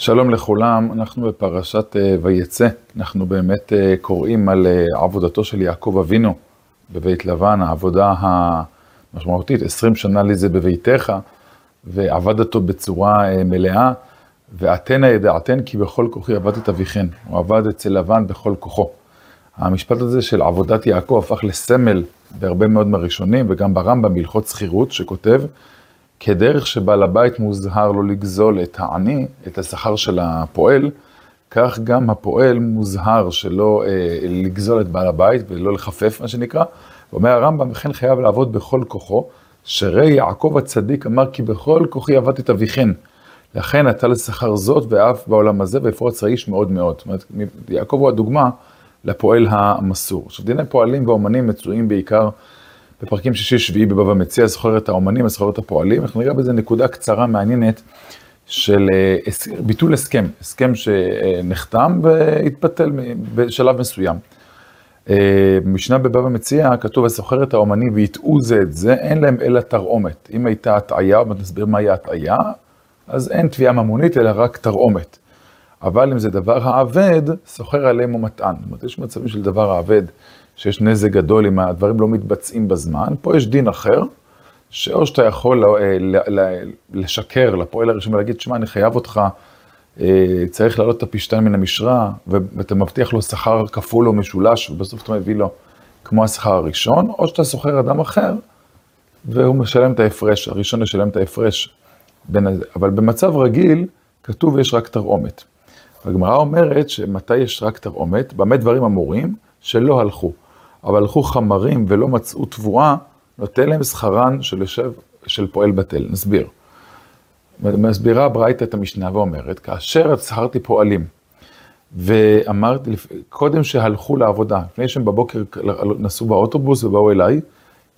שלום לכולם, אנחנו בפרשת אה, ויצא, אנחנו באמת אה, קוראים על אה, עבודתו של יעקב אבינו בבית לבן, העבודה המשמעותית, 20 שנה לי זה בביתך, ועבד אותו בצורה מלאה, ואתנה ידעתן כי בכל כוחי עבד את אביכן, הוא עבד אצל לבן בכל כוחו. המשפט הזה של עבודת יעקב הפך לסמל בהרבה מאוד מהראשונים, וגם ברמב"ם בהלכות שכירות שכותב, כדרך שבעל הבית מוזהר לו לגזול את העני, את השכר של הפועל, כך גם הפועל מוזהר שלא אה, לגזול את בעל הבית ולא לחפף, מה שנקרא. ואומר הרמב"ם, וכן חייב לעבוד בכל כוחו, שרי יעקב הצדיק אמר כי בכל כוחי עבדתי את אביכן. לכן נטל לשכר זאת ואף בעולם הזה ויפרוץ האיש מאוד מאוד. זאת אומרת, יעקב הוא הדוגמה לפועל המסור. עכשיו, דיני פועלים ואומנים מצויים בעיקר בפרקים שישי-שביעי בבבא מציע, זוכר את האומנים, זוכר את הפועלים, אנחנו נראה בזה נקודה קצרה מעניינת של אה, ביטול הסכם, הסכם שנחתם והתבטל בשלב מסוים. אה, משנה בבבא מציע כתוב, וזוכר את האומנים ויטעו זה את זה, אין להם אלא תרעומת. אם הייתה הטעיה, עוד נסביר מהי הטעיה, אז אין תביעה ממונית, אלא רק תרעומת. אבל אם זה דבר האבד, סוחר עליהם ומטען. זאת אומרת, יש מצבים של דבר האבד. שיש נזק גדול אם הדברים לא מתבצעים בזמן, פה יש דין אחר, שאו שאתה יכול אה, לשקר לפועל הראשון ולהגיד, שמע, אני חייב אותך, אה, צריך להעלות את הפשתן מן המשרה, ואתה מבטיח לו שכר כפול או משולש, ובסוף אתה מביא לו כמו השכר הראשון, או שאתה שוכר אדם אחר, והוא משלם את ההפרש, הראשון ישלם את ההפרש. בין, אבל במצב רגיל, כתוב יש רק תרעומת. הגמרא אומרת שמתי יש רק תרעומת, במה דברים אמורים? שלא הלכו. אבל הלכו חמרים ולא מצאו תבואה, נותן להם שכרן של יושב, של פועל בטל. נסביר. מסבירה הברייתא את המשנה ואומרת, כאשר שכרתי פועלים, ואמרתי, קודם שהלכו לעבודה, לפני שהם בבוקר נסעו באוטובוס ובאו אליי,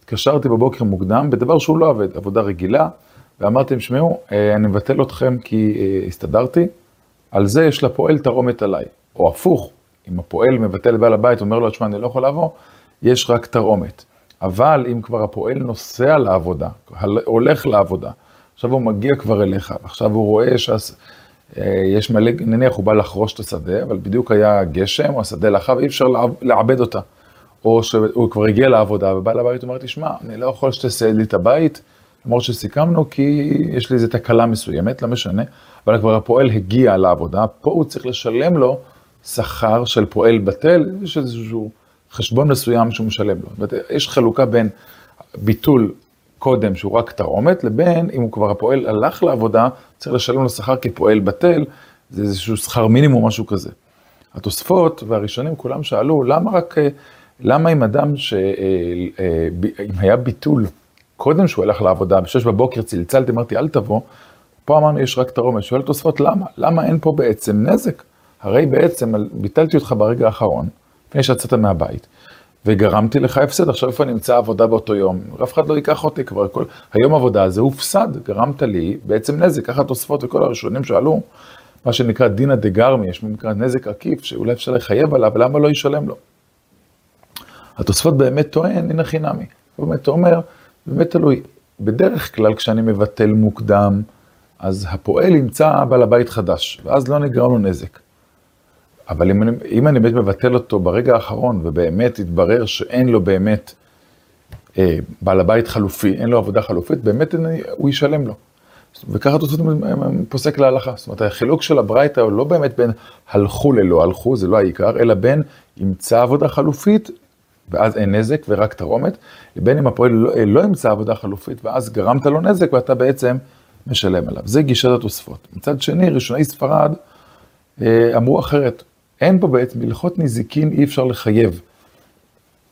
התקשרתי בבוקר מוקדם בדבר שהוא לא עבד, עבודה רגילה, ואמרתי להם, שמעו, אה, אני מבטל אתכם כי אה, הסתדרתי, על זה יש לפועל תרעומת עליי. או הפוך, אם הפועל מבטל בעל הבית, אומר לו, תשמע, אני לא יכול לעבור, יש רק תרעומת. אבל אם כבר הפועל נוסע לעבודה, הולך לעבודה, עכשיו הוא מגיע כבר אליך, עכשיו הוא רואה שיש מלא, נניח הוא בא לחרוש את השדה, אבל בדיוק היה גשם, או השדה לאחר, ואי אפשר לעבד אותה. או שהוא כבר הגיע לעבודה, ובא לבית ואומר, תשמע, אני לא יכול שתסייד לי את הבית, למרות שסיכמנו, כי יש לי איזו תקלה מסוימת, לא משנה, אבל כבר הפועל הגיע לעבודה, פה הוא צריך לשלם לו שכר של פועל בטל, יש איזשהו חשבון מסוים שהוא משלם לו. יש חלוקה בין ביטול קודם, שהוא רק תרעומת, לבין אם הוא כבר הפועל הלך לעבודה, צריך לשלם לו שכר כפועל בטל, זה איזשהו שכר מינימום, משהו כזה. התוספות והראשונים כולם שאלו, למה רק, למה אם אדם ש... אה, אה, אם היה ביטול קודם שהוא הלך לעבודה, בשש בבוקר צלצלתי, אמרתי, אל תבוא, פה אמרנו, יש רק תרעומת. שואל תוספות, למה? למה אין פה בעצם נזק? הרי בעצם ביטלתי אותך ברגע האחרון, לפני שיצאת מהבית, וגרמתי לך הפסד, עכשיו איפה נמצא עבודה באותו יום? אף אחד לא ייקח אותי כבר, כל... היום עבודה הזה הופסד, גרמת לי בעצם נזק, ככה תוספות וכל הראשונים שאלו, מה שנקרא דינא דגרמי, יש נקרא נזק עקיף, שאולי אפשר לחייב עליו, למה לא ישלם לו? התוספות באמת טוען, הנה חינמי. הוא באמת אומר, באמת תלוי. בדרך כלל כשאני מבטל מוקדם, אז הפועל ימצא בעל הבית חדש, ואז לא נגרם לו נזק. אבל אם אני, אם אני באמת מבטל אותו ברגע האחרון, ובאמת יתברר שאין לו באמת אה, בעל הבית חלופי, אין לו עבודה חלופית, באמת אני, הוא ישלם לו. וככה תוצאות פוסק להלכה. זאת אומרת, החילוק של הברייתא הוא לא באמת בין הלכו ללא הלכו, זה לא העיקר, אלא בין ימצא עבודה חלופית, ואז אין נזק ורק תרעומת, לבין אם הפועל לא, לא ימצא עבודה חלופית, ואז גרמת לו נזק ואתה בעצם משלם עליו. זה גישת התוספות. מצד שני, ראשוני ספרד אה, אמרו אחרת. אין פה בעצם, בהלכות נזיקין אי אפשר לחייב.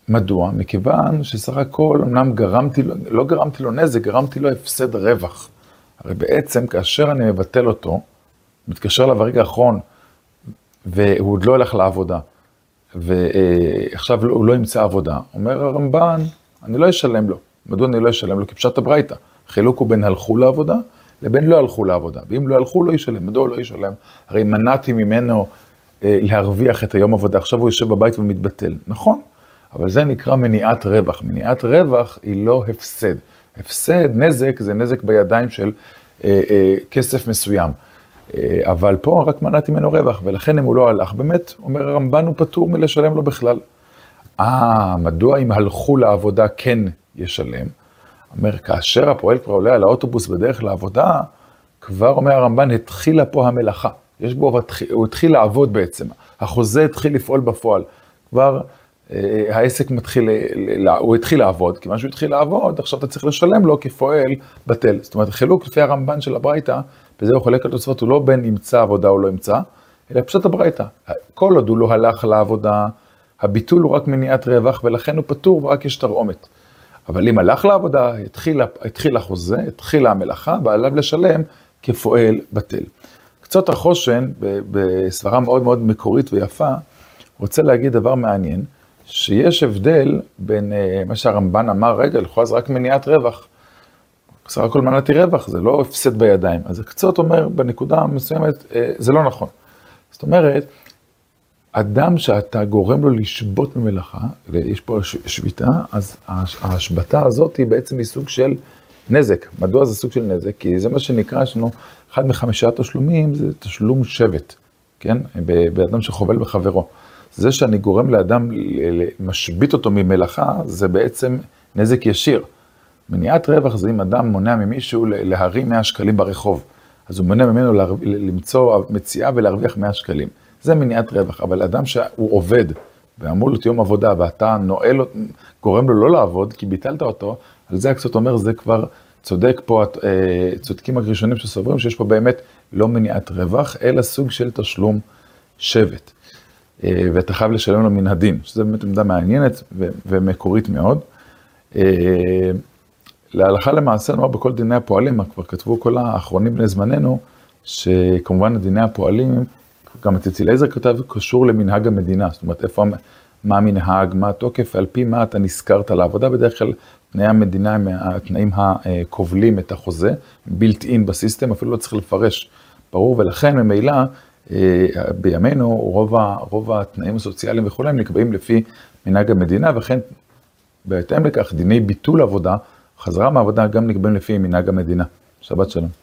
מדוע? מכיוון שסך הכל, אמנם גרמתי לו, לא גרמתי לו נזק, גרמתי לו הפסד רווח. הרי בעצם כאשר אני מבטל אותו, מתקשר אליו ברגע האחרון, והוא עוד לא הלך לעבודה, ועכשיו הוא לא ימצא עבודה, אומר הרמב"ן, אני לא אשלם לו. מדוע אני לא אשלם לו? כי פשט הברייתא. חילוק הוא בין הלכו לעבודה לבין לא הלכו לעבודה. ואם לא הלכו, לא ישלם. מדוע לא ישלם? הרי מנעתי ממנו להרוויח את היום עבודה, עכשיו הוא יושב בבית ומתבטל. נכון, אבל זה נקרא מניעת רווח. מניעת רווח היא לא הפסד. הפסד, נזק, זה נזק בידיים של אה, אה, כסף מסוים. אה, אבל פה רק מנעתי ממנו רווח, ולכן אם הוא לא הלך, באמת, אומר הרמב"ן, הוא פטור מלשלם לו בכלל. אה, מדוע אם הלכו לעבודה כן ישלם? אומר, כאשר הפועל כבר עולה על האוטובוס בדרך לעבודה, כבר אומר הרמב"ן, התחילה פה המלאכה. יש בו, הוא התחיל לעבוד בעצם, החוזה התחיל לפעול בפועל. כבר אה, העסק מתחיל, הוא התחיל לעבוד, כי מה שהוא התחיל לעבוד, עכשיו אתה צריך לשלם לו כפועל בטל. זאת אומרת, החילוק לפי הרמב"ן של הברייתא, בזה הוא חולק על תוספות, הוא לא בין ימצא עבודה או לא ימצא, אלא פשוט הברייתא. כל עוד הוא לא הלך לעבודה, הביטול הוא רק מניעת רווח, ולכן הוא פטור ורק יש תרעומת. אבל אם הלך לעבודה, התחיל, התחיל החוזה, התחילה המלאכה, ועליו לשלם כפועל בטל. קצות החושן, בסברה מאוד מאוד מקורית ויפה, רוצה להגיד דבר מעניין, שיש הבדל בין uh, מה שהרמב"ן אמר, רגע, לכאורה זה רק מניעת רווח. בסך הכל מנעתי רווח, זה לא הפסד בידיים. אז הקצות אומר, בנקודה מסוימת, uh, זה לא נכון. זאת אומרת, אדם שאתה גורם לו לשבות ממלאכה, ויש פה שביתה, אז ההשבתה הזאת היא בעצם היא סוג של נזק. מדוע זה סוג של נזק? כי זה מה שנקרא, יש לנו אחד מחמישה תשלומים, זה תשלום שבט, כן? באדם שחובל בחברו. זה שאני גורם לאדם, משבית אותו ממלאכה, זה בעצם נזק ישיר. מניעת רווח זה אם אדם מונע ממישהו להרים 100 שקלים ברחוב. אז הוא מונע ממנו למצוא מציאה ולהרוויח 100 שקלים. זה מניעת רווח, אבל אדם שהוא עובד ואמור להיות יום עבודה ואתה נועל, גורם לו לא לעבוד כי ביטלת אותו, על זה הקצת אומר, זה כבר צודק פה, אה, צודקים הראשונים שסוברים שיש פה באמת לא מניעת רווח, אלא סוג של תשלום שבט. אה, ואתה חייב לשלם לו מן הדין, שזו באמת עמדה מעניינת ומקורית מאוד. אה, להלכה למעשה, נאמר בכל דיני הפועלים, כבר כתבו כל האחרונים בני זמננו, שכמובן דיני הפועלים, גם אצל אליעזר כתב, קשור למנהג המדינה, זאת אומרת, איפה, מה המנהג, מה התוקף, ועל פי מה אתה נזכרת לעבודה, בדרך כלל תנאי המדינה הם התנאים הכובלים את החוזה, בילט אין בסיסטם, אפילו לא צריך לפרש, ברור, ולכן ממילא, אה, בימינו רוב, רוב התנאים הסוציאליים וכולי נקבעים לפי מנהג המדינה, וכן בהתאם לכך דיני ביטול עבודה, חזרה מעבודה גם נקבעים לפי מנהג המדינה. שבת שלום.